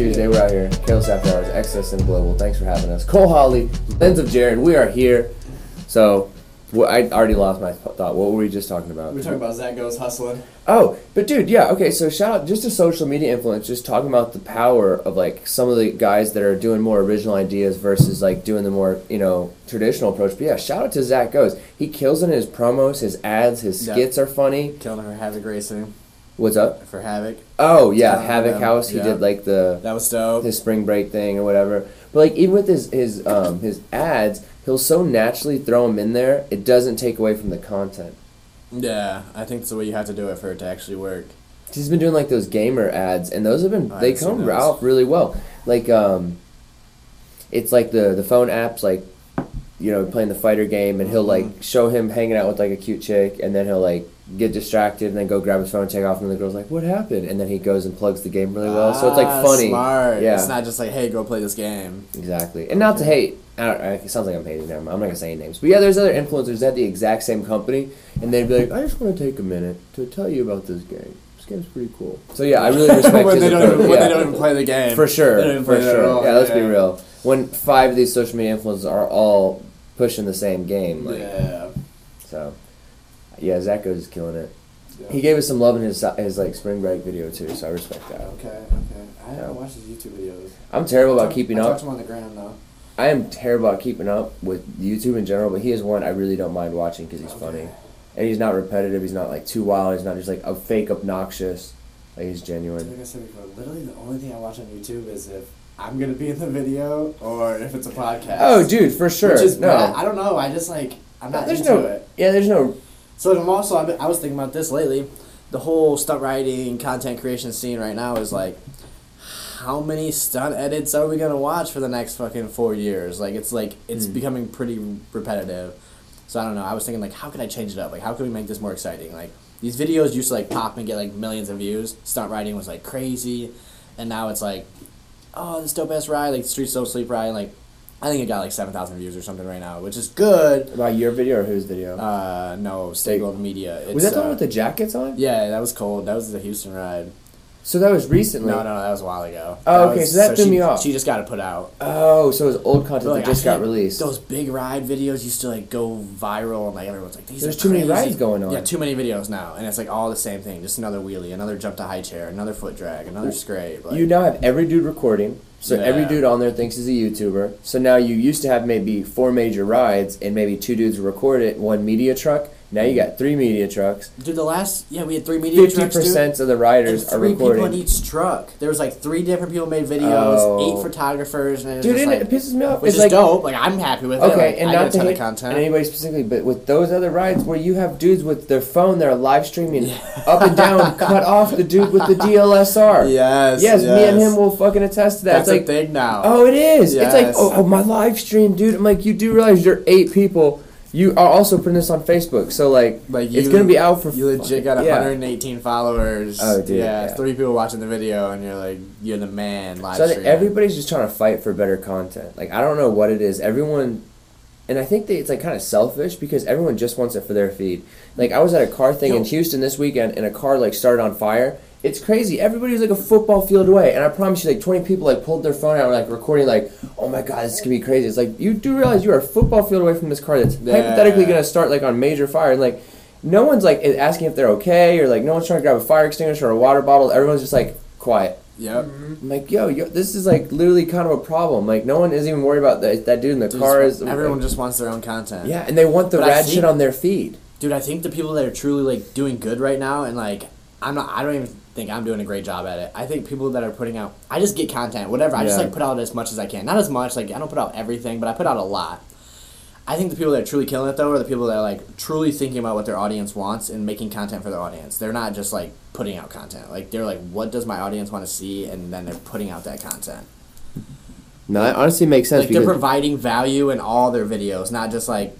Tuesday. We're out here. Chaos After Hours, Excess and Global. Thanks for having us. Cole Holly, Lens of Jared. We are here. So, wh- I already lost my thought. What were we just talking about? We're talking about Zach Goes hustling. Oh, but dude, yeah, okay. So shout out just to social media influence, just talking about the power of like some of the guys that are doing more original ideas versus like doing the more you know traditional approach. But yeah, shout out to Zach Goes. He kills in his promos, his ads, his Yeah. skits are funny. Killing for Havoc Racing. What's up? For Havoc. Oh yeah, Yeah, Havoc House. He yeah. did like the That was dope. his spring break thing or whatever. But like even with his his um his ads, he'll so naturally throw them in there. It doesn't take away from the content. Yeah, I think it's the way you have to do it for it to actually work. He's been doing like those gamer ads, and those have been I they come out really well. Like um, it's like the the phone apps like, you know, playing the fighter game, and he'll like Mhm. show him hanging out with like a cute chick, and then he'll like get distracted, and then go grab his phone, and take off, and the girl's like, "What happened?" And then he goes and plugs the game really well, so it's like Ah, funny. Smart. Yeah. It's not just like, hey, go play this game. Exactly, and not to hate. I don't, it sounds like I'm hating them. I'm not gonna say any names, but yeah, there's other influencers at the exact same company, and they'd be like, "I just want to take a minute to tell you about this game. This game's pretty cool." So yeah, I really respect when his they don't approach. even, when yeah. they don't even play the game. For sure, They don't even for play at sure. all, Yeah, let's be real. When five of these social media influencers are all pushing the same game, like yeah. so, yeah, Zach is killing it. Yeah. He gave us some love in his his like spring break video too, so I respect that. Okay, okay. I haven't watched his YouTube videos. I'm terrible about keeping I up. him on the gram though. I am terrible about keeping up with YouTube in general, but he is one I really don't mind watching because he's funny, and he's not repetitive. He's not like too wild. He's not just like a fake obnoxious. Like he's genuine. Like I said before, literally the only thing I watch on YouTube is if I'm gonna be in the video or if it's a podcast. Oh, dude, for sure. Which is no, bad. I don't know. I just like I'm not there's into no. it. Yeah, there's no. So I'm also I've been- I was thinking about this lately. The whole stunt riding, content creation scene right now is like, how many stunt edits are we gonna watch for the next fucking four years? Like it's like it's Hmm. becoming pretty repetitive. So I don't know. I was thinking like, how could I change it up? Like how can we make this more exciting? Like these videos used to like pop and get like millions of views. Stunt riding was like crazy, and now it's like, oh, this dope ass ride, like Street Soul Sleep ride, like. I think it got like seven thousand views or something right now, which is good. About your video or whose video? Uh, no, State Gold Media. It's, was that the uh, one with the jackets on? yeah, that was cold. That was the Houston ride. So that was recently. No, no, that was a while ago. Oh, That okay, was- so that threw she, me off. She just got it put out. Oh, so it was old content like, that just got released. Those big ride videos used to like go viral, and like everyone's like, "These There's are too many rides going on. Yeah, too many videos now, and it's like all the same thing. Just another wheelie, another jump to high chair, another foot drag, another scrape. Like, you now have every dude recording. So every dude on there thinks he's a YouTuber. So now you used to have maybe four major rides and maybe two dudes record it, one media truck. Now you got three media trucks. dude, the last yeah, we had three media Fifty trucks, dude. percent of the And riders are three people in each truck. There was like three different people made videos, Oh. eight photographers, and it Dude, and like, it pisses me off. which it's is like dope. Like I'm happy with it. Okay, Like, and I not a to hate of content. anybody specifically, but with those other rides where you have dudes with their phone, they're live streaming up and down, cut off the dude with the DLSR. Yes, Yes, me and him will fucking attest to that. That's it's like, a thing now. oh, it is. It's like, oh, oh, my live stream, dude. I'm like, you do realize you're eight people. You are also putting this on Facebook, so like, Like it's gonna be out for. You legit got yeah. 118 followers. Oh, dude, Yeah, yeah. three people watching the video, and you're like, you're the man. Live So everybody's just trying to fight for better content. Like I don't know what it is. Everyone, and I think that it's like kind of selfish because everyone just wants it for their feed. Like I was at a car thing in Houston this weekend, and a car like started on fire. It's crazy. Everybody's like a football field away, and I promise you, like twenty people like pulled their phone out, and, like recording, like, "Oh my god, this is gonna be crazy." It's like you do realize you are a football field away from this car that's Yeah. hypothetically gonna start like on major fire, and like. No one's like asking if they're okay, or like no one's trying to grab a fire extinguisher or a water bottle. Everyone's just like quiet. Yep. Mm-hmm. I'm like, yo, yo, this is like literally kind of a problem. Like, no one is even worried about that. That dude in the Dude, car is. everyone just wants their own content. Yeah, and they want the But rad think- shit on their feed. Dude, I think the people that are truly like doing good right now, and like, I'm not. I don't even think I'm doing a great job at it. I think people that are putting out. I just get content, whatever. I just like put out as much as I can. Not as much. Like I don't put out everything, but I put out a lot. I think the people that are truly killing it though are the people that are like truly thinking about what their audience wants and making content for their audience. They're not just like putting out content. Like they're like, what does my audience want to see, and then they're putting out that content. No, that honestly makes sense Like they're providing value in all their videos, not just like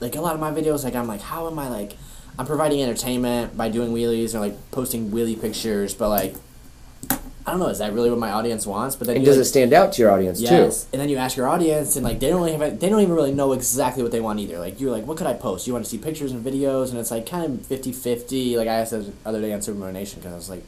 like a lot of my videos. Like I'm like, how am I like? I'm providing entertainment by doing wheelies or like posting wheelie pictures, but like, I don't know. Is that really what my audience wants? But then and does like, it stand out to your audience Yes, and then you ask your audience, and like they don't really have, they don't even really know exactly what they want either. Like you're like, what could I post? You want to see pictures and videos, and it's like kind of 50-50. Like I asked the other day on Supermoto Nation because I was like,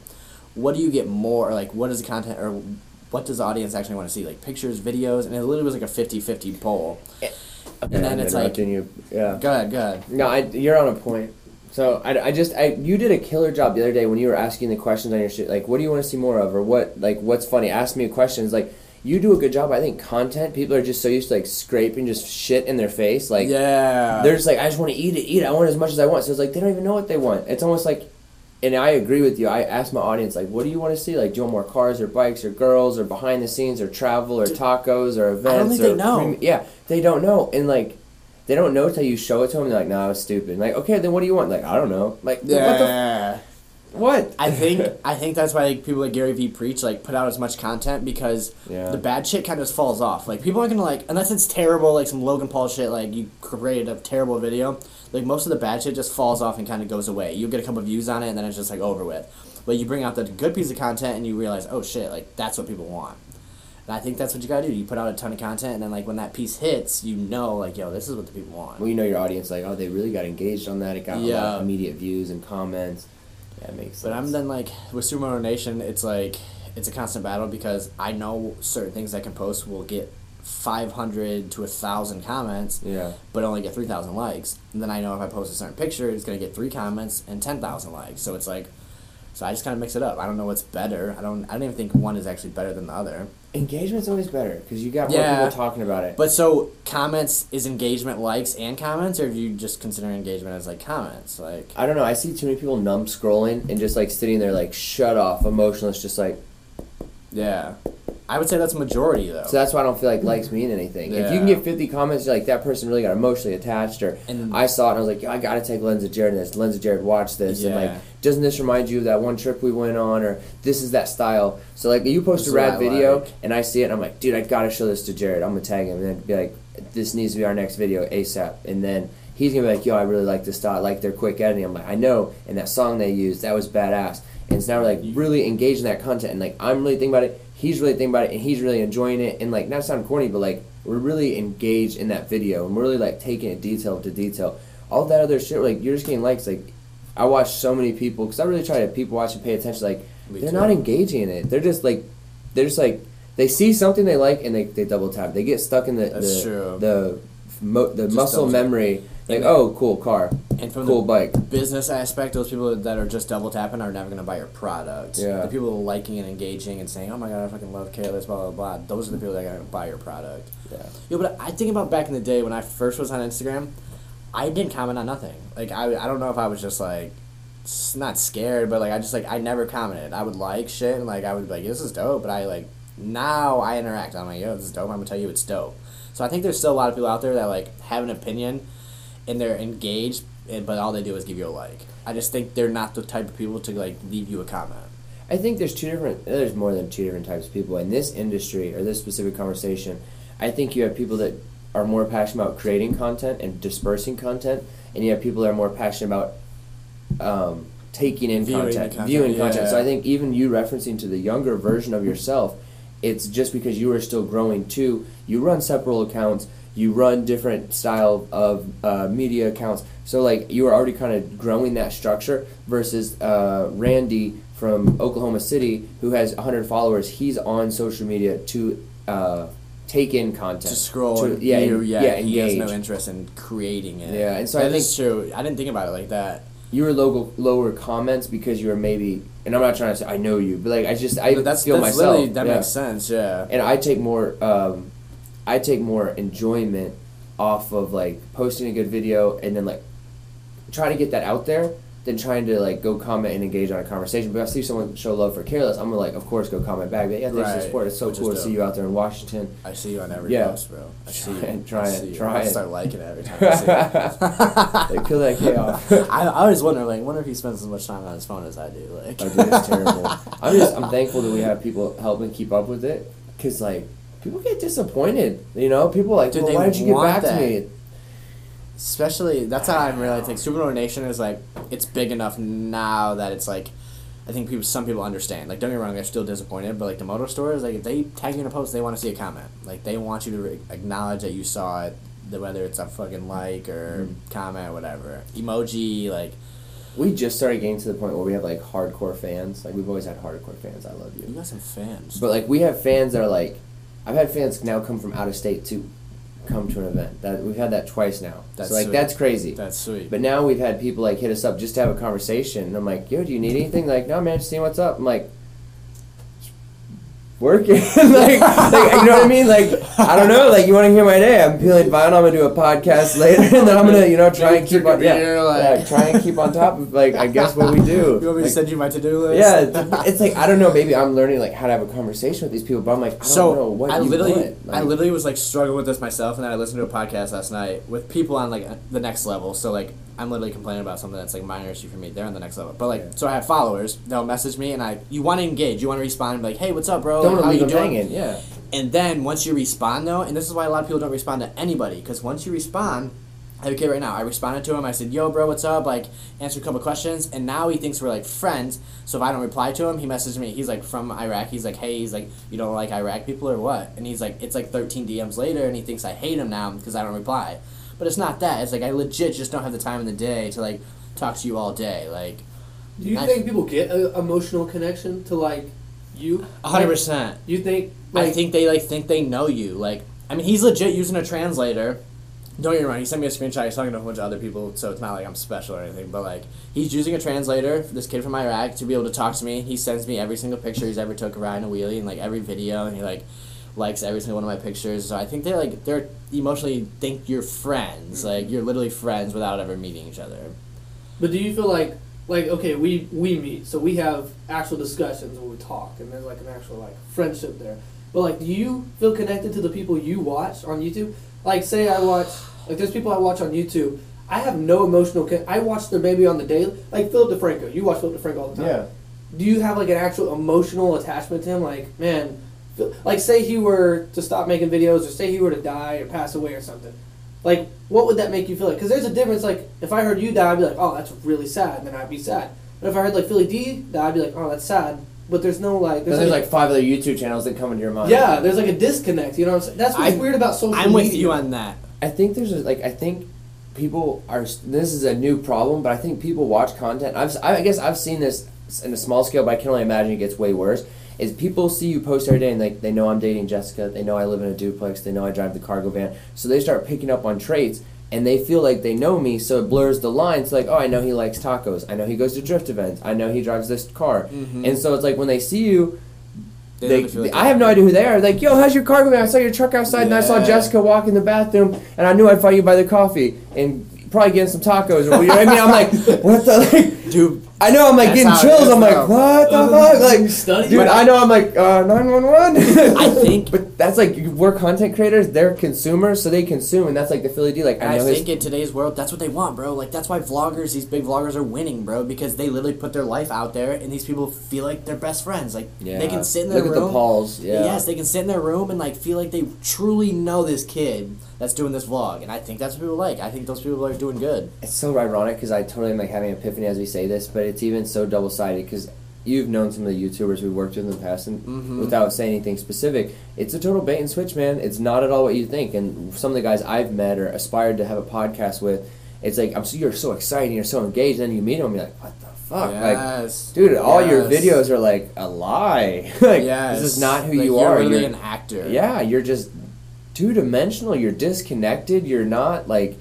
what do you get more? Or like what is the content, or what does the audience actually want to see? Like pictures, videos, and it literally was like a 50-50 poll. Okay, And then it's like- you. Yeah. Go ahead, go ahead. No, I, you're on a point. So I, I just I you did a killer job the other day when you were asking the questions on your shit. Like what do you want to see more of? Or what like what's funny? Ask me questions. Like you do a good job I think content people are just so used to like scraping just shit in their face like yeah. they're just like I just want to eat it eat it. I want as much as I want. So it's like they don't even know what they want. It's almost like and I agree with you. I ask my audience like what do you want to see? Like do you want more cars or bikes or girls or behind the scenes or travel or tacos or events think or they know. yeah they don't know. And like they don't know until you show it to them. They're like, "No, nah, was stupid." Like, okay, then what do you want? Like, I don't know. Like, what the yeah. f- what? I think I think that's why like, people like Gary Vee preach like put out as much content because Yeah. the bad shit kind of just falls off. Like people aren't gonna like unless it's terrible like some Logan Paul shit like you created a terrible video. Like most of the bad shit just falls off and kind of goes away. You get a couple views on it and then it's just like over with. But you bring out the good piece of content and you realize oh shit like that's what people want. And I think that's what you gotta do. You put out a ton of content and then like when that piece hits, you know like yo this is what the people want. well, you know your audience. Like, oh, they really got engaged on that. It got a lot of immediate views and comments. Yeah, it makes sense. But I'm then like with Supermoto Nation, it's like it's a constant battle because I know certain things I can post will get 500 to a thousand comments, Yeah. but only get 3,000 likes. And then I know if I post a certain picture, it's gonna get three comments and 10,000 likes. So it's like, so I just kind of mix it up. I don't know what's better. I don't. I don't even think one is actually better than the other. Engagement's always better because you got more Yeah. people talking about it. But so comments is engagement likes and comments, or do you just consider engagement as like comments? Like I don't know. I see too many people numb scrolling and just like sitting there like shut off, emotionless, just like. yeah, I would say that's majority though. So that's why I don't feel like likes mean anything. If you can get 50 comments, you're like that person really got emotionally attached, or And- I saw it and I was like, I gotta take Lens of Jared in this. Lens of Jared, watch this, and like, doesn't this remind you of that one trip we went on, or this is that style? So like, you post This a rad video like. and I see it, and I'm like, dude, I gotta show this to Jared. I'm gonna tag him and then be like, this needs to be our next video ASAP, and then. He's gonna be like, yo, I really like this style. I like their quick editing. I'm like, I know. And that song they used, that was badass. And so now we're like really engaged in that content. And like, I'm really thinking about it. He's really thinking about it, and he's really enjoying it. And like, not sound corny, but like, we're really engaged in that video, and we're really like taking it detail to detail. All that other shit, like, you're just getting likes. Like, I watch so many people because I really try to people watch and pay attention. Like, Me they're too. not engaging in it. They're just like, they're just like, they see something they like and they, they double tap. They get stuck in the That's the true. the mo- the Just muscle memory. Like, oh, cool car, And from cool the bike. business aspect, those people that are just double tapping are never going to buy your product. Yeah. The people liking and engaging and saying, "Oh my god, I fucking love Careless," blah blah blah. Those are the people that are going to buy your product. Yeah. Yo, but I think about back in the day when I first was on Instagram, I didn't comment on nothing. Like I, I don't know if I was just like, not scared, but like I just like I never commented. I would like shit and like I would be like, "This is dope," but I like now I interact. I'm like, "Yo, this is dope." I'm gonna tell you it's dope. So I think there's still a lot of people out there that like have an opinion, and they're engaged, and, but all they do is give you a like. I just think they're not the type of people to like leave you a comment. I think there's two different. There's more than two different types of people in this industry or this specific conversation. I think you have people that are more passionate about creating content and dispersing content, and you have people that are more passionate about um, taking in Viewing content, content, viewing content. So. I think even you referencing to the younger version of yourself, it's just because you are still growing too. You run several accounts. You run different style of uh, media accounts. So like you are already kind of growing that structure versus uh, Randy from Oklahoma City who has 100 followers. He's on social media to uh, take in content. To scroll, To- yeah, and- yeah, yeah, he has no interest in creating it. Yeah, and so I think- true. I didn't think about it like that. you were low, lower comments because you were maybe, and I'm not trying to say I know you, but like I just I But that's feel that's myself. That yeah. makes sense. Yeah. and I take more um, I take more enjoyment off of like posting a good video and then like trying to get that out there than trying to like go comment and engage on a conversation. But if I see someone show love for careless, I'm gonna like of course go comment back. But yeah, thanks for the support. It's so Which cool to see you out there in Washington. I see you on every Yeah. post, bro. I see you. it, try I it, see you. try it. start liking it every time I see it. kill that K off. I, I always wonder, like, wonder if he spends as much time on his phone as I do. Like, Oh, dude, it's terrible. I'm just I'm thankful that we have people helping keep up with it because like people get disappointed. You know, people like, Dude, well, why didn't you get back that. to me? especially that's how I'm really think Supermoto Nation is like it's big enough now that it's like I think people some people understand. Like don't get me wrong, they're still disappointed, but like the moto stores, like if they tag you in a post, they want to see a comment. Like they want you to re- acknowledge that you saw it, whether it's a fucking like or Mm. comment, whatever emoji, like. we just started getting to the point where we have like hardcore fans. Like we've always had hardcore fans. I love You you. got some fans. But like we have fans that are like, I've had fans now come from out of state to come to an event. That we've had that twice now. That's so like sweet. that's crazy. That's sweet. But now we've had people like hit us up just to have a conversation, and I'm like, "Yo, do you need anything?" Like, "No, man, just seeing what's up." I'm like, "Working." like, like, you know what I mean? Like, I don't know. Like, you want to hear my day? I'm peeling vinyl. I'm gonna do a podcast later, and then I'm gonna, you know, try and keep on, yeah, like- yeah, try and keep on top of like, I guess what we do. you want me to send you my to-do list? yeah, it's, it's like I don't know. Maybe I'm learning like how to have a conversation with these people, but I'm like, I don't so know what I you literally, want. I literally was like struggling with this myself, and then I listened to a podcast last night with people on like the next level. So like I'm literally complaining about something that's like minor issue for me. They're on the next level, but like Yeah. so I have followers. They'll message me, and I you want to engage, you want to respond, and be like, hey, what's up, bro? don't Like, how you doing? hanging. Yeah. And then once you respond though, and this is why a lot of people don't respond to anybody, because once you respond, I have a kid right now. I responded to him. I said, "Yo, bro, what's up?" Like, answered a couple questions, and now he thinks we're like friends. So if I don't reply to him, he messages me. He's like from Iraq. He's like, "Hey, he's like, you don't like Iraq people or what?" And he's like, it's like 13 DMs later, and he thinks I hate him now because I don't reply. But it's not that. It's like I legit just don't have the time in the day to like talk to you all day. Like, Do you Nice. think people get an emotional connection to like you? hundred Like, percent. You think? I think they like think they know you. Like, I mean, he's legit using a translator. Don't get me wrong. He sent me a screenshot. He's talking to a bunch of other people, so it's not like I'm special or anything. But like, he's using a translator. This kid from Iraq to be able to talk to me. He sends me every single picture he's ever took riding a wheelie and like every video, and he like likes every single one of my pictures. So I think they like they're emotionally think you're friends. Like mm-hmm. you're literally friends without ever meeting each other. But do you feel like like okay, we we meet, so we have actual discussions where we talk, and there's like an actual like friendship there. But like, do you feel connected to the people you watch on YouTube? Like, say I watch like there's people I watch on YouTube. I have no emotional. Con- I watch their baby on the daily. Like Philip DeFranco, you watch Philip DeFranco all the time. Yeah. Do you have like an actual emotional attachment to him? Like, man, Phil- like say he were to stop making videos, or say he were to die or pass away or something. Like, what would that make you feel like? Because there's a difference. Like, if I heard you die, I'd be like, oh, that's really sad. And then I'd be sad. But if I heard like Philly D die, I'd be like, oh, that's sad. But there's no like, there's, there's like, like five other YouTube channels that come into your mind. yeah, there's like a disconnect. You know what I'm saying? That's what's I- weird about social media. I'm with you on that. I think there's a, like I think people are. This is a new problem, but I think people watch content. I've I guess I've seen this in a small scale, but I can only imagine it gets way worse. Is people see you post every day and like they know I'm dating Jessica, they know I live in a duplex, they know I drive the cargo van, so they start picking up on traits and they feel like they know me, so it blurs the lines. Like, oh, I know he likes tacos, I know he goes to drift events, I know he drives this car, mm-hmm. and so it's like when they see you, They they, like I have no idea who they are. Like, yo, how's your cargo man? I saw your truck outside, and I saw Jessica walk in the bathroom, and I knew I'd find you by the coffee and probably getting some tacos. Or you know what I mean? I'm like, what the? Like, Dude, I know. I'm like That's getting chills. is, I'm like, what the fuck? Like, you study? dude, I know. I'm like, uh, nine one one. I think- but that's like we're content creators. They're consumers, so they consume, and that's like the Philly D. Like, I I think in today's world, that's what they want, bro. Like that's why vloggers, these big vloggers, are winning, bro, because they literally put their life out there, and these people feel like they're best friends. Like Yeah. they can sit in their Look room. at the Pauls. Yeah. Yes, they can sit in their room and like feel like they truly know this kid that's doing this vlog, and I think that's what people like. I think those people are doing good. It's so ironic because I totally am like having an epiphany as we say this, but it's even so double sided because you've known some of the YouTubers we worked with in the past, and Mhm. without saying anything specific, it's a total bait and switch, man. It's not at all what you think. And some of the guys I've met or aspired to have a podcast with, it's like I'm so you're so excited, you're so engaged, and then you meet them, and you're like, what the fuck, like. yes, Dude, all your videos are like a lie. like yes. this is not who Like, you are. Really You're- an actor. yeah, you're just two dimensional. You're disconnected. You're not like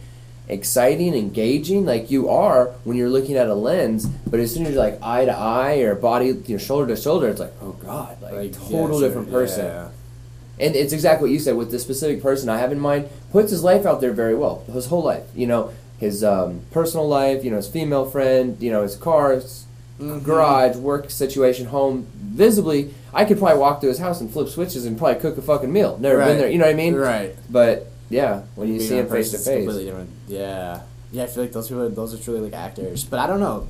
exciting, engaging like you are when you're looking at a lens. But as soon as you're like eye to eye or body, you know, shoulder to shoulder, it's like, oh god, like, Like, total yeah, different person. yeah. And it's exactly what you said with the specific person I have in mind. Puts his life out there very well, his whole life. You know, his um, personal life. You know, his female friend. You know, his cars, Mhm. garage, work situation, home. Visibly, I could probably walk to his house and flip switches and probably cook a fucking meal. Never been there. You know what I mean? Right. But yeah, when you Being see him face to is completely different. Yeah, yeah. I feel like those people, those are truly like actors. But I don't know.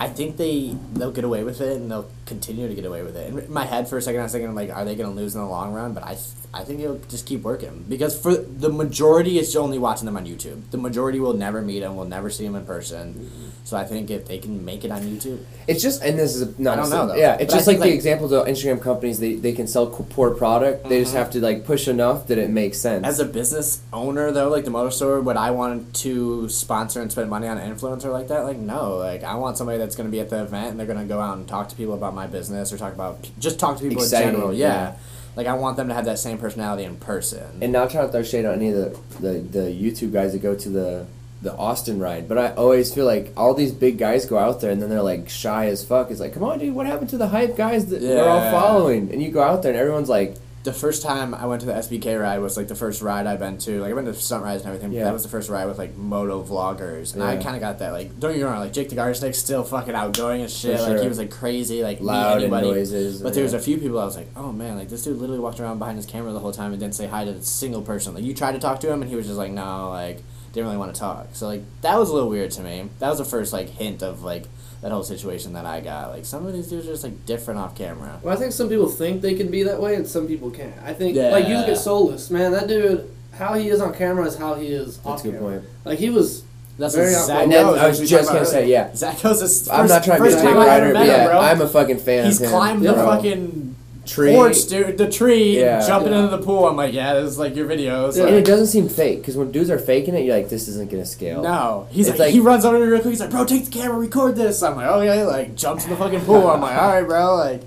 I think they they'll get away with it, and they'll continue to get away with it. In my head, for a second, I was thinking like, are they going to lose in the long run? But I, I think it'll just keep working because for the majority, it's only watching them on YouTube. The majority will never meet them, will never see them in person. Mm-hmm. So I think if they can make it on YouTube, It's just, and this is not. I don't know, though. Yeah, it's But just like, think, the like- examples of Instagram companies. They they can sell poor product. They just Mhm. have to like push enough that it makes sense. as a business owner though, like the motor store, would I want to sponsor and spend money on an influencer like that? Like no, like I want somebody that's going to be at the event and they're going to go out and talk to people about my business or talk about just talk to people Exciting, in general. yeah. Yeah. Like I want them to have that same personality in person. and not trying to throw shade on any of the, the, the YouTube guys that go to the the Austin ride, but I always feel like all these big guys go out there and then they're like shy as fuck. It's like, come on, dude, what happened to the hype guys that we're all following? And you go out there and everyone's like, the first time I went to the SBK ride was like the first ride I've been to. Like I went to stunt rides and everything. Yeah. But that was the first ride with like moto vloggers, and I kind of got that. Like don't get me wrong, like Jake the Snake's still fucking outgoing as shit. For Like he was like crazy, like loud and noises. But there was a few people I was like, oh man, like this dude literally walked around behind his camera the whole time and didn't say hi to a single person. Like you tried to talk to him and he was just like, no, like didn't really want to talk. So like that was a little weird to me. That was the first like hint of like that whole situation that I got. Like some of these dudes are just like different off camera. Well, I think some people think they can be that way, and some people can't. I think, like you look at Solus, man. That dude, how he is on camera is how he is That's off a good camera. point. Like he was. That's Very what Zach And then. I was just gonna about say, yeah. Zach knows this. I'm not trying to be a first dick time I ever rider, but met him, yeah. I'm a fucking fan. He's of him, climbed Yeah, the bro. fucking tree. dude. The tree, Yeah. jumping Yeah. into the pool. I'm like, yeah, this is like your videos. Yeah. and Like, it doesn't seem fake because when dudes are faking it, you're like, this isn't gonna scale. No, he's like, like- he runs over to me real quick. He's like, bro, take the camera, record this. I'm like, oh yeah, like jumps in the fucking pool. I'm like, all right, bro, like,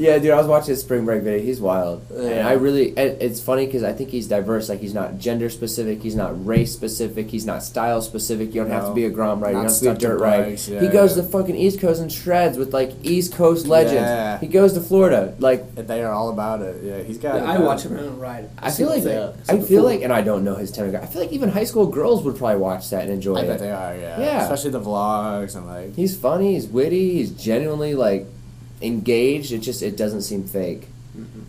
Yeah, dude, I was watching his spring break video. He's wild, and I really. And it's funny because I think he's diverse. Like he's not gender specific. He's not race specific. He's not style specific. You don't have to be a Grom rider. You don't have to be a dirt rider. yeah, he goes yeah. to fucking East Coast and shreds with like East Coast legends. Yeah. He goes to Florida. Like they are all about it. Yeah, he's got. I watch him run ride. I feel like Single I thing. feel like, and I don't know his tenor. I feel like even high school girls would probably watch that and enjoy I it. bet they are. Yeah. Yeah. Especially the vlogs and like. He's funny. He's witty. He's genuinely like engaged. It just it doesn't seem fake. Mm-hmm.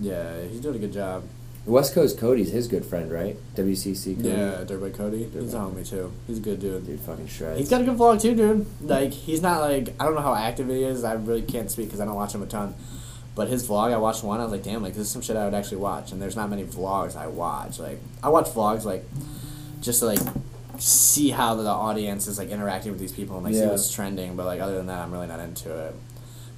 Yeah, he's doing a good job. West Coast Cody's his good friend, right? WCC Cody. Yeah, Dirtbag Cody. He's a homie too. He's a good dude. Dude, fucking shreds. He's got a good vlog too, dude. Like he's not like I don't know how active he is. I really can't speak because I don't watch him a ton. But his vlog, I watched one. I was like, damn, like this is some shit I would actually watch. And there's not many vlogs I watch. Like I watch vlogs like just to like see how the audience is like interacting with these people and like see what's trending. But like other than that, I'm really not into it.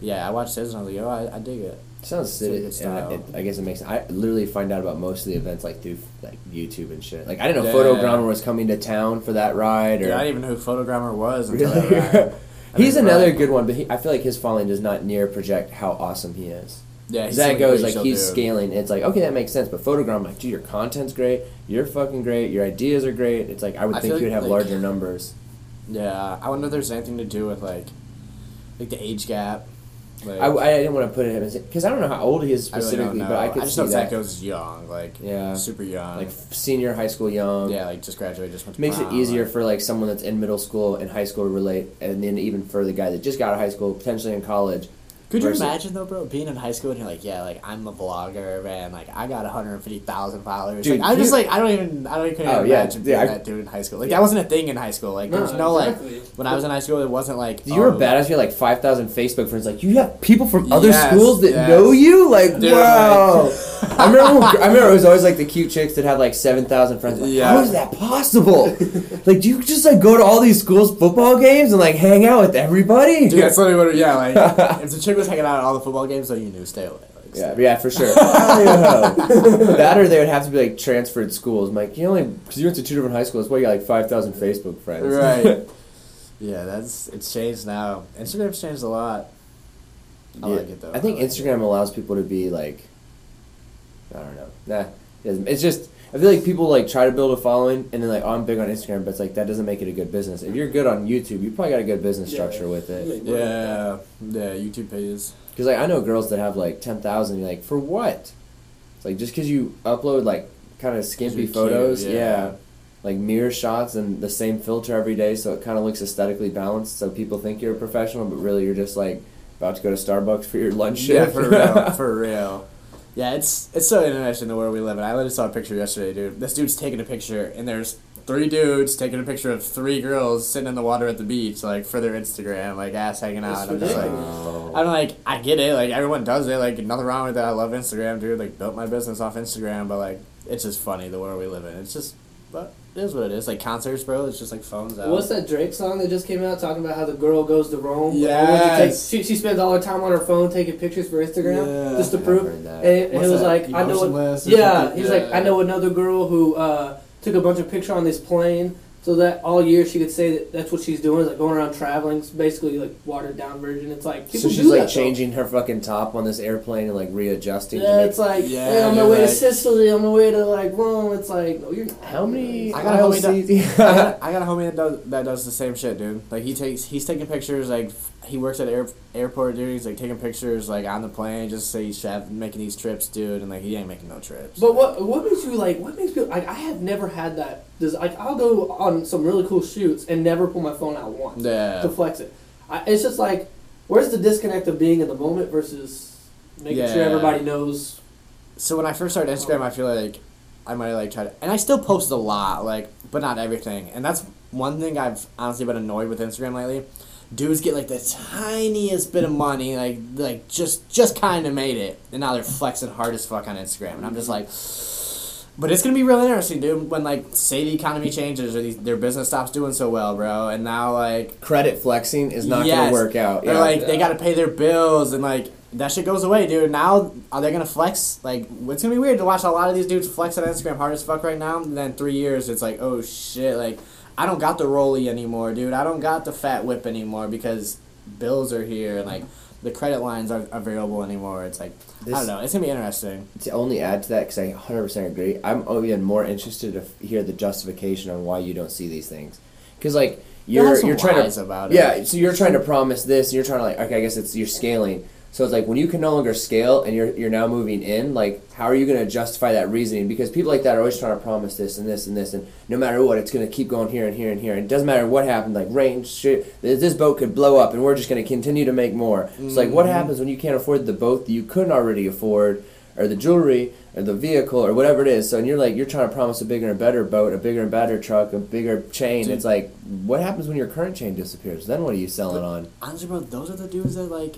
Yeah, I watched his and I was like, oh, I, I dig it. Sounds It's a good silly. I, it, I guess it makes. I literally find out about most of the events like through like YouTube and shit. Like I didn't know Yeah. Photogrammer was coming to town for that ride. Or Yeah, I didn't even know who Photogrammer was until really. ride. He's another right. good one, but he, I feel like his following does not near project how awesome he is. Yeah, he's that goes, like he's dude. scaling. It's like okay, that makes sense. But Photogram, like, dude, your content's great. You're fucking great. Your ideas are great. It's like I would I think you'd like, have like- larger numbers. Yeah, I wonder if there's anything to do with like, like the age gap. Like, I, I didn't want to put it because I don't know how old he is I really specifically, don't know. but I could just see know that. Zach goes young, like Yeah. super young, like senior high school young. yeah, like just graduated, just went to Makes it easier like- for like someone that's in middle school and high school to relate, and then even for the guy that just got out of high school, potentially in college. Could you imagine though, bro, being in high school and you're like, yeah, like I'm a vlogger, man, like I got 150,000 followers. Dude, like, I'm just like, I don't even, I don't even, couldn't Oh, even yeah, imagine yeah, being I- that dude in high school. Like that wasn't a thing in high school. Like there was no exactly. like when I was in high school, it wasn't like You were oh, badass. You had like five thousand Facebook friends. Like you have people from other Yes, schools that yes. know you. Like Dude, wow. like- I remember. When, I remember it was always like the cute chicks that had like seven thousand friends. Like, Yeah. How is that possible? like do you just like go to all these schools' football games and like hang out with everybody? Dude, that's literally what. Yeah, like if the chick was hanging out at all the football games, though, you knew stay away. Like, Yeah, yeah, for sure. that or they would have to be like transferred schools. I'm like, you only because you went to two different high schools. Why you got like five thousand Facebook friends? Right. Yeah, that's it's changed now. Instagram's changed a lot. I Yeah. like it though. I think like it. Instagram allows people to be like, I don't know. Nah, it it's just I feel like people like try to build a following and then like oh, I'm big on Instagram, but it's like that doesn't make it a good business. If you're good on YouTube, you probably got a good business Yeah. structure with it. Yeah, yeah, YouTube pages. Because like I know girls that have like ten thousand. You're like for what? It's like just because you upload like kind of skimpy you're cute, photos, yeah. yeah. Like mirror shots and the same filter every day, so it kind of looks aesthetically balanced. So people think you're a professional, but really you're just like about to go to Starbucks for your lunch Yeah, for real, for real. Yeah, it's it's so interesting the world we live in. I literally saw a picture yesterday, dude. This dude's taking a picture, and there's three dudes taking a picture of three girls sitting in the water at the beach, like for their Instagram, like ass hanging out. And I'm just like. I'm like, I get it. Like everyone does it. Like nothing wrong with that. I love Instagram, dude. Like built my business off Instagram, but like it's just funny the world we live in. It's just, but it is what it is. Like concerts, bro. It's just like phones out. What's that Drake song that just came out talking about how the girl goes to Rome? but only to Yes. take- she, she spends all her time on her phone taking pictures for Instagram Yeah. just to I've prove. And that. it, was that? like I know. Yeah, he's like I know another girl who uh, took a bunch of pictures on this plane. So that all year she could say that that's what she's doing is like going around traveling. It's basically like watered down version. It's like So she's do like that, though. changing her fucking top on this airplane and like readjusting. to Yeah, make- it's like Yeah, hey, on my you're way to like- Sicily, on my way to like Rome. It's like no, you're not. How many I got a aisle homie seats- I got, I got a homie that does that does the same shit, dude. Like he takes he's taking pictures like f- he works at air, airport, dude. He's like taking pictures like on the plane, just say he's have, making these trips, dude, and like he ain't making no trips. But what what makes you like? What makes people like? I have never had that. Does like I'll go on some really cool shoots and never pull my phone out once yeah, to flex it. I, it's just like, where's the disconnect of being in the moment versus making sure everybody knows? so when I first started Instagram, I feel like I might like try to, and I still post a lot, like, but not everything. And that's one thing I've honestly been annoyed with Instagram lately. Dudes get like the tiniest bit of money, like, like just just kind of made it, and now they're flexing hard as fuck on Instagram, and I'm just like. But it's gonna be real interesting, dude. When like, say the economy changes or these, their business stops doing so well, bro, and now like Credit flexing is not Yes. gonna work out. they're Yeah. like they got to pay their bills and like that shit goes away, dude. Now are they gonna flex? Like it's gonna be weird to watch a lot of these dudes flex on Instagram hard as fuck right now. And then three years, it's like oh shit, like I don't got the rolly anymore, dude. I don't got the fat whip anymore because bills are here and like the credit lines aren't available anymore. It's like I don't know. It's gonna be interesting. to only add to that because I 100% agree. I'm even more interested to hear the justification on why you don't see these things. Because like you're you're trying to about it. yeah, so you're trying to promise this, and you're trying to like okay, I guess it's you're scaling. So it's like when you can no longer scale and you're you're now moving in, like how are you going to justify that reasoning? Because people like that are always trying to promise this and this and this, and no matter what, it's going to keep going here and here and here. And it doesn't matter what happened, like rain, shit, this boat could blow up, and we're just going to continue to make more. It's like what Mhm. happens when you can't afford the boat that you couldn't already afford, or the jewelry, or the vehicle, or whatever it is. So and you're like you're trying to promise a bigger and better boat, a bigger and better truck, a bigger chain. Dude. It's like what happens when your current chain disappears? Then what are you selling on? honestly, bro, those are the dudes that like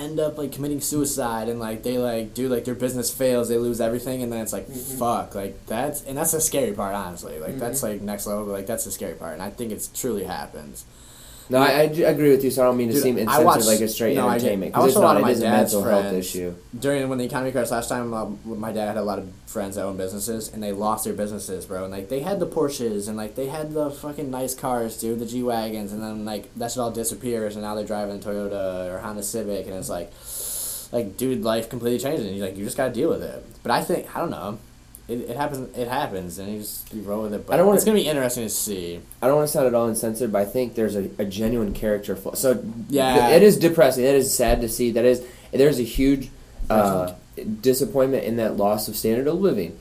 end up like committing suicide and like they like do like their business fails, they lose everything, and then it's like Mhm. fuck, like that's and that's the scary part, honestly. Like that's Mhm. like next level, but, like that's the scary part, and I think it's truly happens. No, I, I agree with you. So I don't mean to Dude, seem insensitive watched- like a straight no, entertainment I it's a lot not. of It my a dad's mental health friends. issue. During when the economy crashed last time, uh, my dad had a lot of friends that own businesses, and they lost their businesses, bro. And like they had the Porsches, and like they had the fucking nice cars, dude, the G wagons, and then like that shit all disappears, and now they're driving a Toyota or Honda Civic, and it's like, like dude, life completely changes, and you like you just gotta deal with it. But I think I don't know. It, it happens. It happens, and you just you roll with it. But I don't wanna- it's gonna be interesting to see. I don't want to sound at all insensitive, but I think there's a, a genuine character flaw. So Yeah. th- it is depressing. It is sad to see. That is there's a huge uh, disappointment in that loss of standard of living.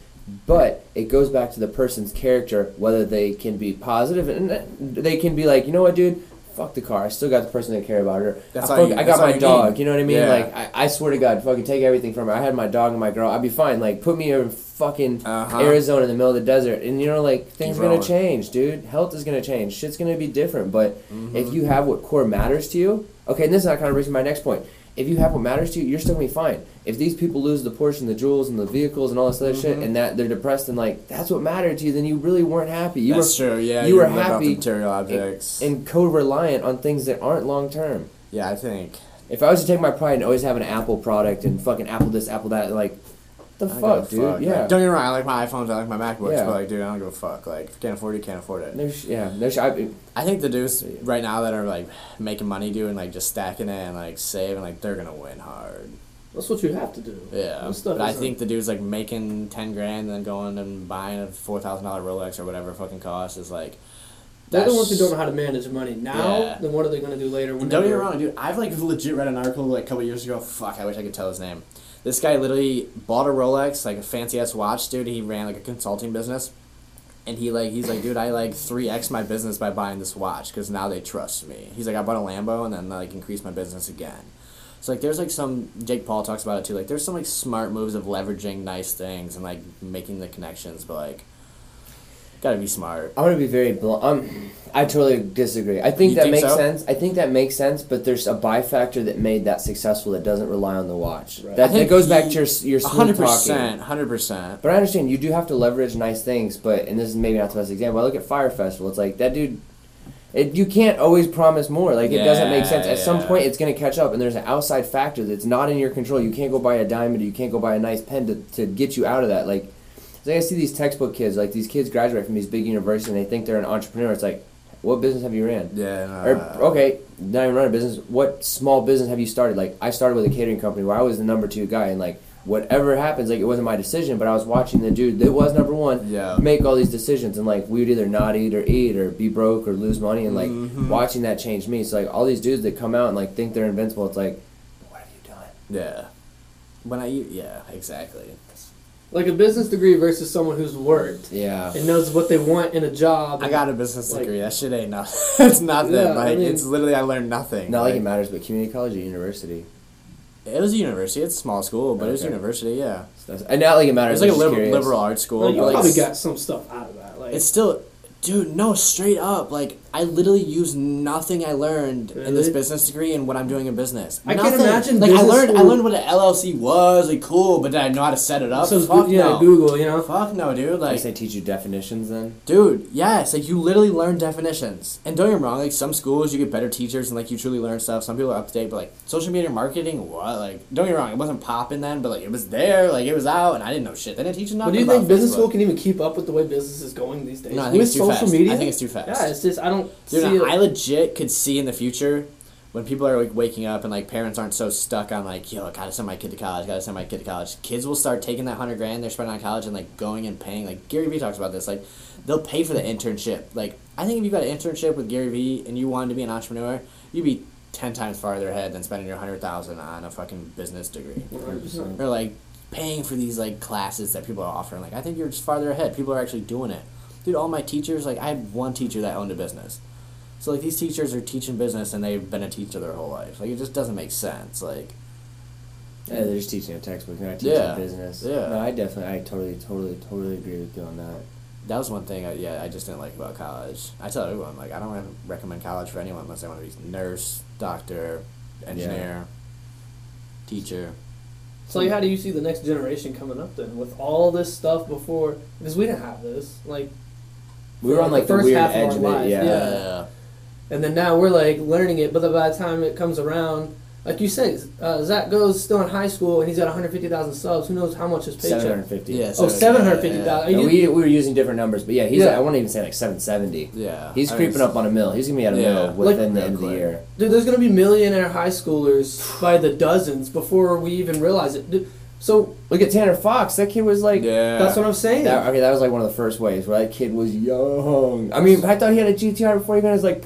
But it goes back to the person's character, whether they can be positive and uh, they can be like, you know what, dude, fuck the car. I still got the person that care about her. That's I, fuck- you- I got my you dog. need. You know what I mean? Yeah. Like I, I swear to God, fucking take everything from her. I had my dog and my girl. I'd be fine. Like put me in fucking Uh-huh. Arizona in the middle of the desert, and you know, like things Keep are gonna change, dude. Health is gonna change. Shit's gonna be different. But Mhm. if you have what core matters to you, okay, and this is not kind of reaching my next point. If you have what matters to you, you're still gonna be fine. If these people lose the Porsche and the jewels and the vehicles and all this other shit, Mhm. and that they're depressed and like that's what mattered to you, then you really weren't happy. You That's were true. Yeah, you were live off the happy material objects. and co-reliant on things that aren't long term. yeah, I think. If I was to take my pride and always have an Apple product and fucking Apple this, Apple that, like, the I fuck, dude? fuck. Yeah. Like, don't get me wrong. I like my iPhones. I like my MacBooks. Yeah. But like, dude, I don't give a fuck. Like, if you can't afford it, you can't afford it. There's, yeah, there's, I, I think the dudes right now that are like making money, doing like just stacking it and like saving, like they're gonna win hard. That's what you have to do. Yeah, but I think the dudes like making ten grand and then going and buying a four thousand dollar Rolex or whatever it fucking costs is like. They're the ones who don't know how to manage money now. Yeah. Then what are they going to do later? And don't get me wrong, dude. I've like legit read an article like a couple years ago. Fuck, I wish I could tell his name. This guy literally bought a Rolex, like a fancy ass watch, dude. He ran like a consulting business, and he like he's like, dude, I like three x my business by buying this watch because now they trust me. He's like, I bought a Lambo and then like increased my business again. So like, there's like some Jake Paul talks about it too. Like, there's some like smart moves of leveraging nice things and like making the connections, but like. Gotta be smart. I'm gonna be very blunt. Um, I totally disagree. I think You that think makes so? sense. I think that makes sense, but there's a buy factor that made that successful that doesn't rely on the watch. Right. That, that goes back he- to your your smooth hundred percent, hundred percent. But I understand you do have to leverage nice things. But and this is maybe not the best example. I look at Fyre Festival. It's like that dude. It, you can't always promise more. Like it doesn't make sense. At some point, it's going to catch up, and there's an outside factor that's not in your control. You can't go buy a diamond. You can't go buy a nice pen to, to get you out of that. Like, like I see these textbook kids. Like these kids graduate from these big universities, and they think they're an entrepreneur. It's like, what business have you ran? Yeah. No, Or okay, not even run a business. What small business have you started? Like I started with a catering company where I was the number two guy, and like whatever happens, like it wasn't my decision, but I was watching the dude that was number one Yeah. make all these decisions, and like we would either not eat or eat or be broke or lose money, and like Mhm. watching that changed me. So like all these dudes that come out and like think they're invincible, it's like, what have you done? Yeah. When I yeah exactly. Like a business degree versus someone who's worked Yeah. and knows what they want in a job. I got a business Like- degree. That shit ain't nothing. it's nothing. Yeah, I mean- it's literally I learned nothing. Not like it matters, but community college or university. It was a university. It's a small school, but it was Okay. university. Yeah. So that's- and not like it It matters. was like a I'm just liberal, curious. liberal arts school. Like, you but, like, probably got some stuff out of that. Like It's still, dude. No, straight up. Like I literally used nothing I learned in this business degree and what I'm doing in business. I can't imagine Like I business learned, I learned what an LLC was. Like cool, but did I know how to set it up? so Fuck yeah, no. Google, you know. Fuck no, dude. Like Like they teach you definitions then. Dude, yes, like you literally learn definitions. And don't get me wrong, like some schools you get better teachers and like you truly learn stuff. Some people are up to date, but like social media marketing, what? Like don't get me wrong, it wasn't popping then, but like it was there, like it was out, and I didn't know shit. They didn't teach you nothing. But do you think business Facebook. school can even keep up with the way business is going these days? No, I think with it's too social fast. media, I think it's too fast. Yeah, it's just I don't Dude, see. I it. legit could see in the future when people are like waking up and like parents aren't so stuck on like, yo, I gotta send my kid to college, gotta send my kid to college. Kids will start taking that hundred grand they're spending on college and like going and paying. Like Gary Vee talks about this. Like they'll pay for the internship. Like I think if you got an internship with Gary Vee and you wanted to be an entrepreneur, you'd be ten times farther ahead than spending your hundred thousand on a fucking business degree. 100%. Or like paying for these like classes that people are offering. Like I think you're just farther ahead. People are actually doing it. Dude, all my teachers, like I had one teacher that owned a business. So like these teachers are teaching business and they've been a teacher their whole life. Like it just doesn't make sense. Like Yeah, they're just teaching a textbook. They're not teaching Yeah. business. Yeah. No, I definitely, I totally, totally, totally agree with you on that. that was one thing I, yeah, I just didn't like about college. I tell everyone like I don't re- recommend college for anyone unless they want to be nurse, doctor, engineer, teacher. So like, how do you see the next generation coming up then with all this stuff before? Because we didn't have this. Like, We were on like the, first weird half of edge our of it. lives, Yeah. yeah. and then now we're like learning it. But then by the time it comes around, like you said, uh, Zach goes still in high school and he's got 150,000 subs. Who knows how much his Seven paycheck? hundred fifty. Yeah, Oh, so- 750,000. No, we, we were using different numbers, but yeah, he's. Yeah. I won't even say like seven seventy. Yeah. He's I mean, creeping up on a mill. He's gonna be at a Yeah. mill within the Like- end of the year. Dude, there's gonna be millionaire high schoolers by the dozens before we even realize it. Dude, so Look at Tanner Fox. That kid was like. Yeah. that's what I'm saying. That, okay, that was like one of the first ways where that kid was young. I mean, I thought he had a GTR before he got his like